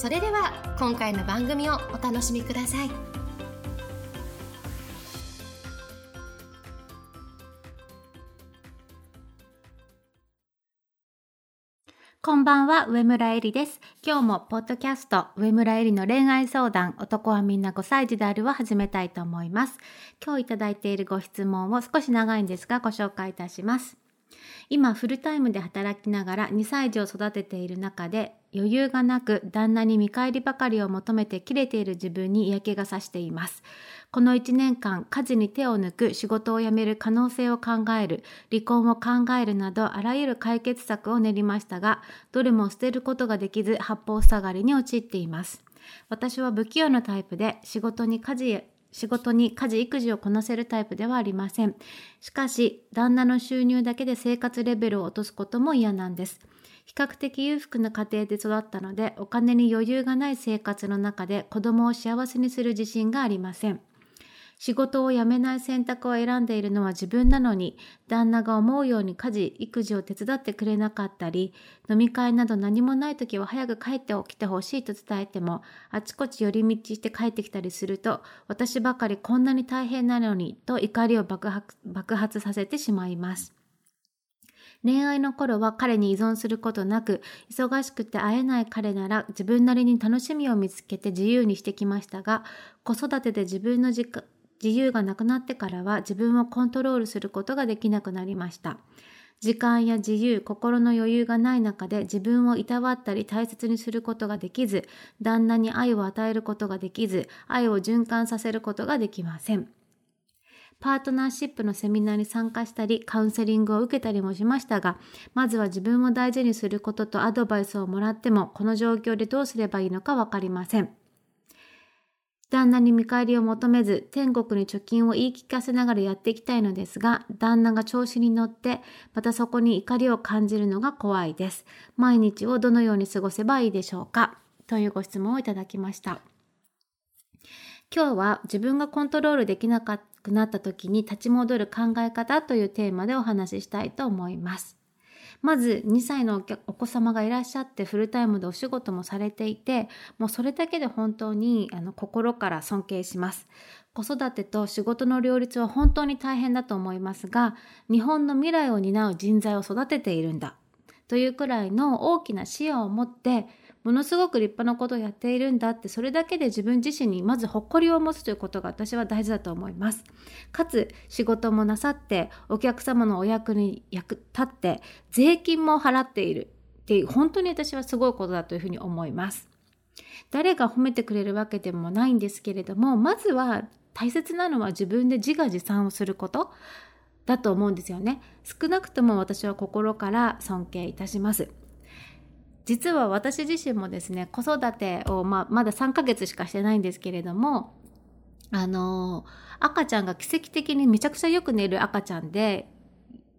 それでは今回の番組をお楽しみくださいこんばんは、上村えりです。今日もポッドキャスト、上村えりの恋愛相談、男はみんな5歳児であるを始めたいと思います。今日いただいているご質問を少し長いんですがご紹介いたします。今フルタイムで働きながら2歳児を育てている中で余裕がなく旦那に見返りばかりを求めて切れている自分に嫌気がさしています。この1年間家事に手を抜く仕事を辞める可能性を考える離婚を考えるなどあらゆる解決策を練りましたがどれも捨てることができず八方塞がりに陥っています。私は不器用なタイプで仕事に家事仕事に家事育児をこなせるタイプではありません。しかし、旦那の収入だけで生活レベルを落とすことも嫌なんです。比較的裕福な家庭で育ったので、お金に余裕がない生活の中で子供を幸せにする自信がありません。仕事を辞めない選択を選んでいるのは自分なのに、旦那が思うように家事、育児を手伝ってくれなかったり、飲み会など何もない時は早く帰ってきてほしいと伝えても、あちこち寄り道して帰ってきたりすると、私ばかりこんなに大変なのに、と怒りを爆発爆発させてしまいます。恋愛の頃は彼に依存することなく、忙しくて会えない彼なら自分なりに楽しみを見つけて自由にしてきましたが、子育てで自分の自由がなくなってからは自分をコントロールすることができなくなりました。時間や自由、心の余裕がない中で自分をいたわったり大切にすることができず、旦那に愛を与えることができず、愛を循環させることができません。パートナーシップのセミナーに参加したり、カウンセリングを受けたりもしましたが、まずは自分を大事にすることとアドバイスをもらっても、この状況でどうすればいいのかわかりません。旦那に見返りを求めず、天国に貯金を言い聞かせながらやっていきたいのですが、旦那が調子に乗って、またそこに怒りを感じるのが怖いです。毎日をどのように過ごせばいいでしょうか？というご質問をいただきました。今日は自分がコントロールできなかっくなった時に立ち戻る考え方というテーマでお話ししたいと思います。まず2歳のお子様がいらっしゃってフルタイムでお仕事もされていてもうそれだけで本当にあの心から尊敬します子育てと仕事の両立は本当に大変だと思いますが日本の未来を担う人材を育てているんだというくらいの大きな視野を持ってものすごく立派なことをやっているんだってそれだけで自分自身にまず誇りを持つということが私は大事だと思います。かつ仕事もなさってお客様のお役に役立って税金も払っている。っていう本当に私はすごいことだというふうに思います。誰が褒めてくれるわけでもないんですけれどもまずは大切なのは自分で自画自賛をすること。だと思うんですよね。少なくとも私は心から尊敬いたします。実は私自身もですね子育てを、まあ、まだ3ヶ月しかしてないんですけれどもあの赤ちゃんが奇跡的にめちゃくちゃよく寝る赤ちゃんで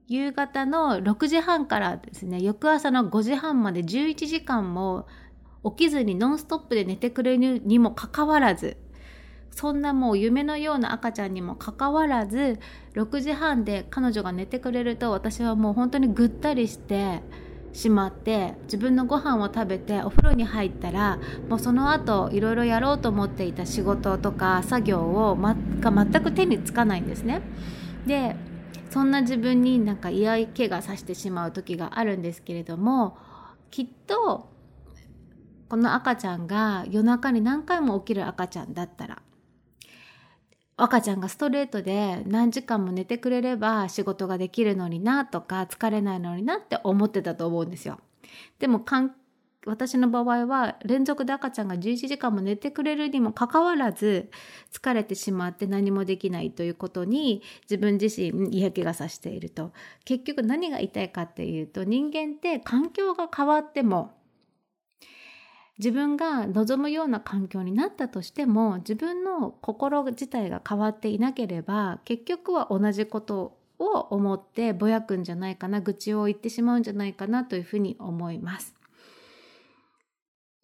夕方の6時半からですね翌朝の5時半まで11時間も起きずにノンストップで寝てくれるにもかかわらずそんなもう夢のような赤ちゃんにもかかわらず6時半で彼女が寝てくれると私はもう本当にぐったりしてしまって自分のご飯を食べてお風呂に入ったらもうその後いろいろやろうと思っていた仕事とか作業を、ま、が全く手につかないんですね。でそんな自分になんか嫌い気がさしてしまう時があるんですけれどもきっとこの赤ちゃんが夜中に何回も起きる赤ちゃんだったら赤ちゃんがストレートで何時間も寝てくれれば仕事ができるのになとか疲れないのになって思ってたと思うんですよ。でも私の場合は連続で赤ちゃんが11時間も寝てくれるにもかかわらず疲れてしまって何もできないということに自分自身嫌気がさしていると結局何が言いたいかっていうと人間って環境が変わっても自分が望むような環境になったとしても自分の心自体が変わっていなければ結局は同じことを思ってぼやくんじゃないかな愚痴を言ってしまうんじゃないかなというふうに思います。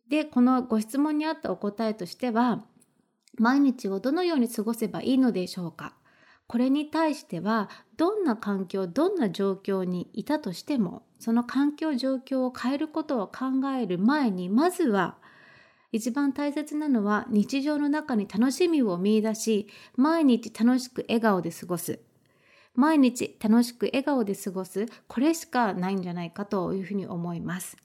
でこのご質問にあったお答えとしては毎日をどのように過ごせばいいのでしょうか？これに対してはどんな環境どんな状況にいたとしてもその環境状況を変えることを考える前にまずは一番大切なのは日常の中に楽しみを見いだし毎日楽しく笑顔で過ごす。毎日楽しく笑顔で過ごすこれしかないんじゃないかというふうに思います。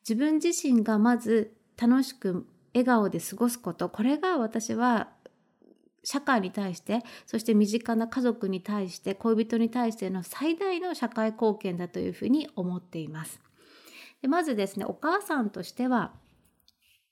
自分自身がまず楽しく笑顔で過ごすことこれが私は社会に対してそして身近な家族に対して恋人に対しての最大の社会貢献だというふうに思っています。でまずですねお母さんとしては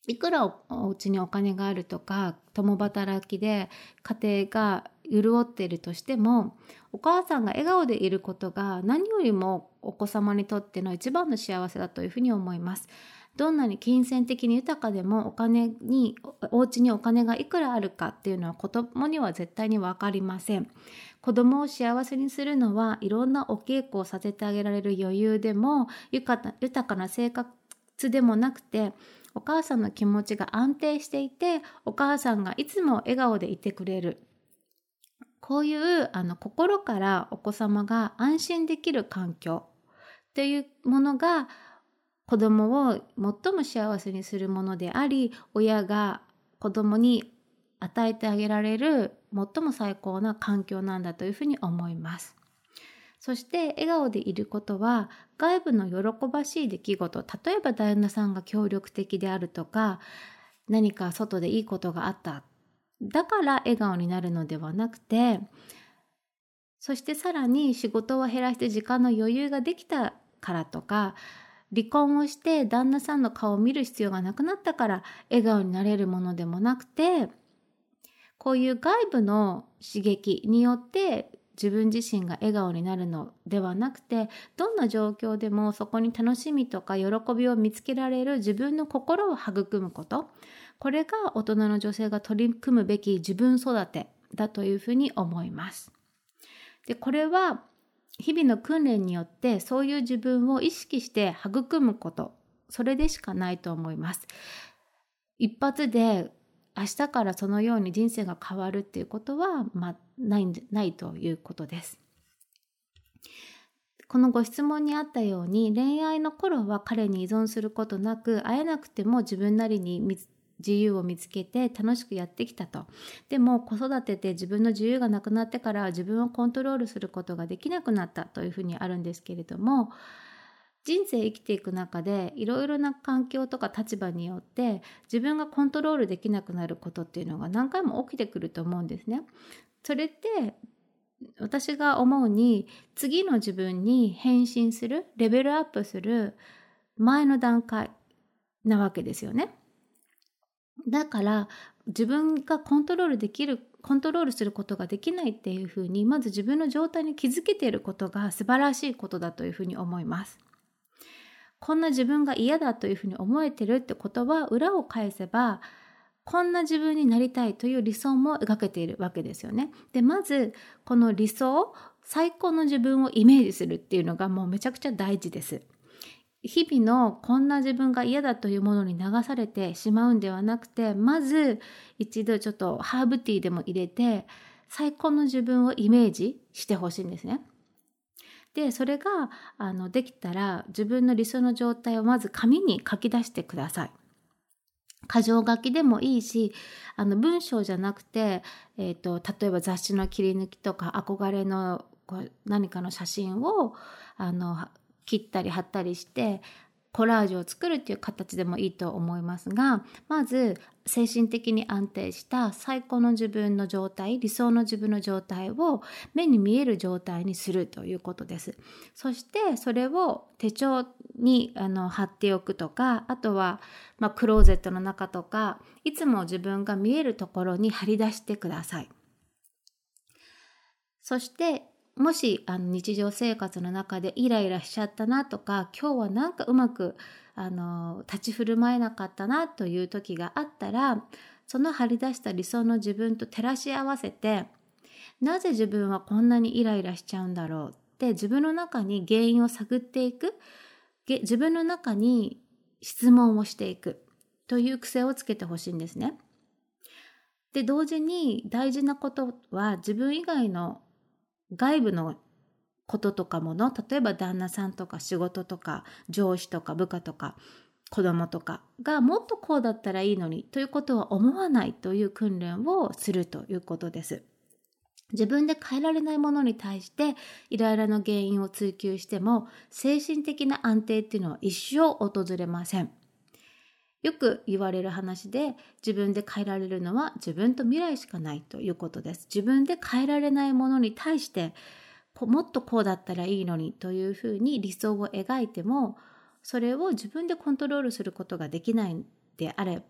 いくらお家にお金があるとか共働きで家庭が潤っているとしてもお母さんが笑顔でいることが何よりもお子様にとっての一番の幸せだというふうに思います。どんなに金銭的に豊かでもお金にお家にお金がいくらあるかっていうのは子供には絶対に分かりません。子供を幸せにするのはいろんなお稽古をさせてあげられる余裕でも豊かな生活でもなくてお母さんの気持ちが安定していてお母さんがいつも笑顔でいてくれる。こういうあの心からお子様が安心できる環境っていうものが子供を最も幸せにするものであり親が子供に与えてあげられる最も最高な環境なんだというふうに思います。そして笑顔でいることは外部の喜ばしい出来事例えば旦那さんが協力的であるとか何か外でいいことがあっただから笑顔になるのではなくてそしてさらに仕事を減らして時間の余裕ができたからとか離婚をして旦那さんの顔を見る必要がなくなったから笑顔になれるものでもなくてこういう外部の刺激によって自分自身が笑顔になるのではなくてどんな状況でもそこに楽しみとか喜びを見つけられる自分の心を育むことこれが大人の女性が取り組むべき自分育てだというふうに思います。でこれは日々の訓練によってそういう自分を意識して育むことそれでしかないと思います。一発で明日からそのように人生が変わるっていうことは、まあ、ないないということです。このご質問にあったように恋愛の頃は彼に依存することなく会えなくても自分なりに自由を見つけて楽しくやってきたと。でも子育てで自分の自由がなくなってから自分をコントロールすることができなくなったというふうにあるんですけれども人生生きていく中でいろいろな環境とか立場によって自分がコントロールできなくなることっていうのが何回も起きてくると思うんですね。それって私が思うに次の自分に変身するレベルアップする前の段階なわけですよね。だから自分がコントロールできるコントロールすることができないっていうふうにまず自分の状態に気づけていることが素晴らしいことだというふうに思います。こんな自分が嫌だというふうに思えてるってことは裏を返せばこんな自分になりたいという理想も描けているわけですよね。でまずこの理想最高の自分をイメージするっていうのがもうめちゃくちゃ大事です。日々のこんな自分が嫌だというものに流されてしまうんではなくてまず一度ちょっとハーブティーでも入れて最高の自分をイメージしてほしいんですね。でそれがあのできたら自分の理想の状態をまず紙に書き出してください。箇条書きでもいいしあの文章じゃなくて、えーと、例えば雑誌の切り抜きとか憧れのこう何かの写真をあの切ったり貼ったりしてコラージュを作るっていう形でもいいと思いますがまず精神的に安定した最高の自分の状態理想の自分の状態を目に見える状態にするということです。そしてそれを手帳にあの貼っておくとかあとは、まあ、クローゼットの中とかいつも自分が見えるところに貼り出してください。そしてもしあの日常生活の中でイライラしちゃったなとか今日はなんかうまくあの立ち振る舞えなかったなという時があったらその張り出した理想の自分と照らし合わせてなぜ自分はこんなにイライラしちゃうんだろうって自分の中に原因を探っていく自分の中に質問をしていくという癖をつけてほしいんですね。で同時に大事なことは自分以外の外部のこととかもの例えば旦那さんとか仕事とか上司とか部下とか子供とかがもっとこうだったらいいのにということは思わないという訓練をするということです。自分で変えられないものに対してイライラの原因を追求しても精神的な安定っていうのは一生訪れません。よく言われる話で自分で変えられるのは自分と未来しかないということです。自分で変えられないものに対してもっとこうだったらいいのにというふうに理想を描いてもそれを自分でコントロールすることができないであれ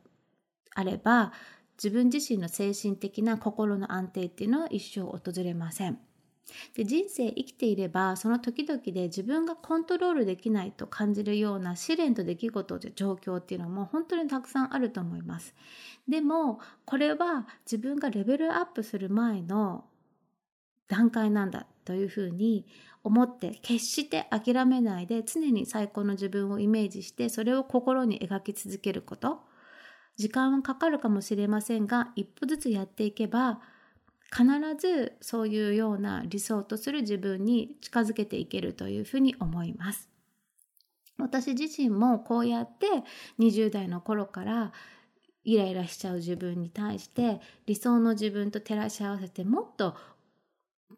あれば自分自身の精神的な心の安定っていうのは一生訪れません。で人生生きていればその時々で自分がコントロールできないと感じるような試練と出来事状況っていうのも本当にたくさんあると思います。でもこれは自分がレベルアップする前の段階なんだというふうに思って決して諦めないで常に最高の自分をイメージしてそれを心に描き続けること時間はかかるかもしれませんが一歩ずつやっていけば必ずそういうような理想とする自分に近づけていけるというふうに思います。私自身もこうやって20代の頃からイライラしちゃう自分に対して理想の自分と照らし合わせてもっと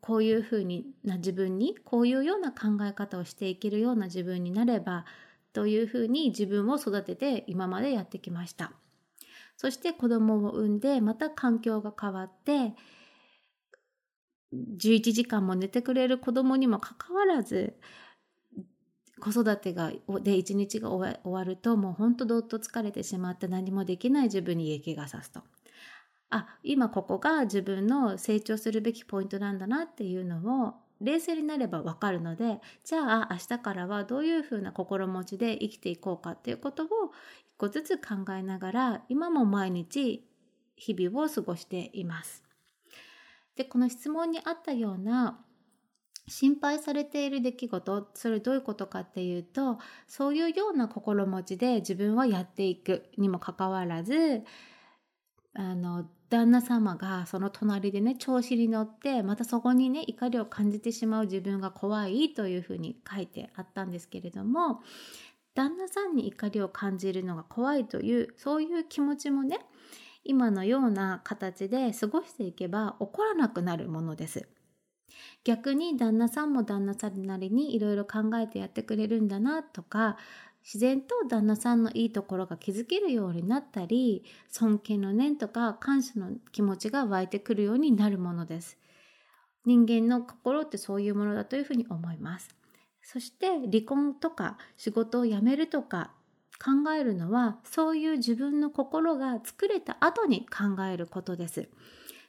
こういうふうにな自分にこういうような考え方をしていけるような自分になればというふうに自分を育てて今までやってきました。そして子供を産んでまた環境が変わって11時間も寝てくれる子供にもかかわらず子育てがで一日が終わるともうほんとどっと疲れてしまって何もできない自分に嫌気がさすと。あ今ここが自分の成長するべきポイントなんだなっていうのを冷静になればわかるのでじゃあ明日からはどういうふうな心持ちで生きていこうかっていうことを一個ずつ考えながら今も毎日日々を過ごしています。でこの質問にあったような心配されている出来事それどういうことかっていうとそういうような心持ちで自分はやっていくにもかかわらずあの旦那様がその隣でね調子に乗ってまたそこにね怒りを感じてしまう自分が怖いというふうに書いてあったんですけれども旦那さんに怒りを感じるのが怖いというそういう気持ちもね今のような形で過ごしていけば起こらなくなるものです。逆に旦那さんも旦那さんなりにいろいろ考えてやってくれるんだなとか自然と旦那さんのいいところが気づけるようになったり尊敬の念とか感謝の気持ちが湧いてくるようになるものです。人間の心ってそういうものだというふうに思います。そして離婚とか仕事を辞めるとか考えるのはそういう自分の心が作れた後に考えることです。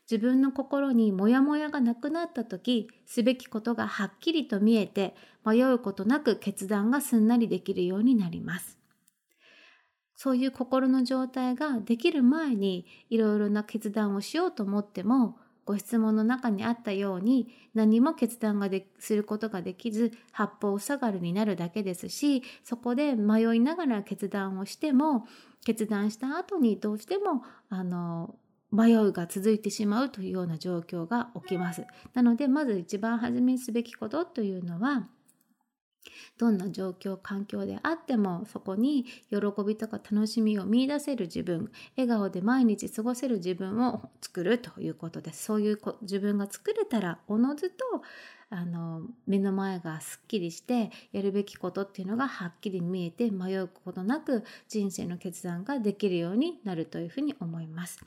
自分の心にモヤモヤがなくなった時すべきことがはっきりと見えて迷うことなく決断がすんなりできるようになります。そういう心の状態ができる前にいろいろな決断をしようと思ってもご質問の中にあったように何も決断がですることができず八方塞がるになるだけですしそこで迷いながら決断をしても決断した後にどうしてもあの迷いが続いてしまうというような状況が起きます。なのでまず一番初めにすべきことというのはどんな状況環境であってもそこに喜びとか楽しみを見いだせる自分笑顔で毎日過ごせる自分を作るということですそういう自分が作れたらおのずとあの目の前がすっきりしてやるべきことっていうのがはっきり見えて迷うことなく人生の決断ができるようになるというふうに思います。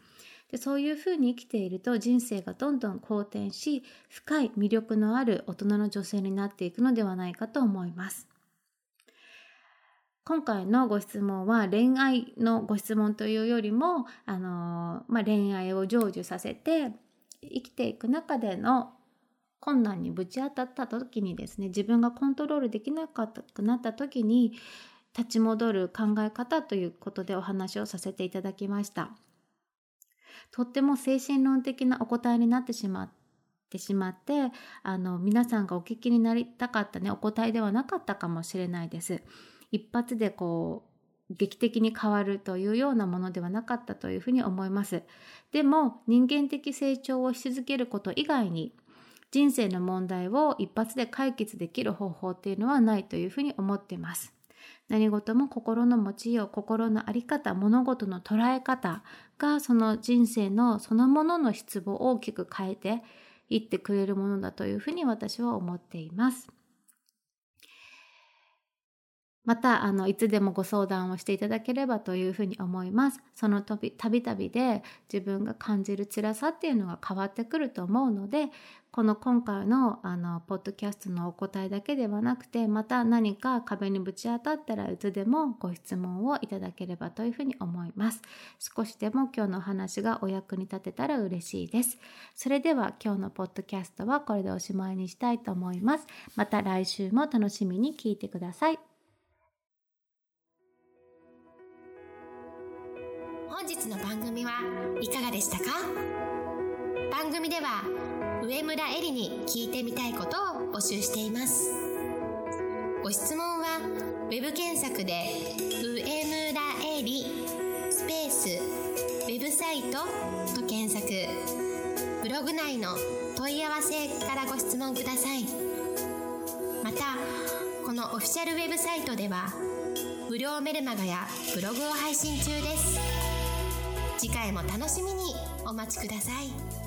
でそういうふうに生きていると人生がどんどん好転し深い魅力のある大人の女性になっていくのではないかと思います。今回のご質問は恋愛のご質問というよりも、あのまあ、恋愛を成就させて生きていく中での困難にぶち当たった時にですね自分がコントロールできなかったくなった時に立ち戻る考え方ということでお話をさせていただきました。とっても精神論的なお答えになってしまってしまってあの皆さんがお聞きになりたかったねお答えではなかったかもしれないです。一発でこう劇的に変わるというようなものではなかったというふうに思います。でも人間的成長をし続けること以外に人生の問題を一発で解決できる方法っていうのはないというふうに思っています。何事も心の持ちよう、心の在り方、物事の捉え方がその人生のそのものの質を大きく変えていってくれるものだというふうに私は思っています。またあのいつでもご相談をしていただければというふうに思います。そのたびたびで自分が感じる辛さっていうのが変わってくると思うのでこの今回のあのポッドキャストのお答えだけではなくてまた何か壁にぶち当たったらいつでもご質問をいただければというふうに思います。少しでも今日のお話がお役に立てたら嬉しいです。それでは今日のポッドキャストはこれでおしまいにしたいと思います。また来週も楽しみに聞いてください。組はいかがでしたか？番組では上村えりに聞いてみたいことを募集しています。ご質問は web 検索で「上村えり」スペースウェブサイトと検索。ブログ内の問い合わせからご質問ください。またこのオフィシャルウェブサイトでは無料メルマガやブログを配信中です。次回も楽しみにお待ちください。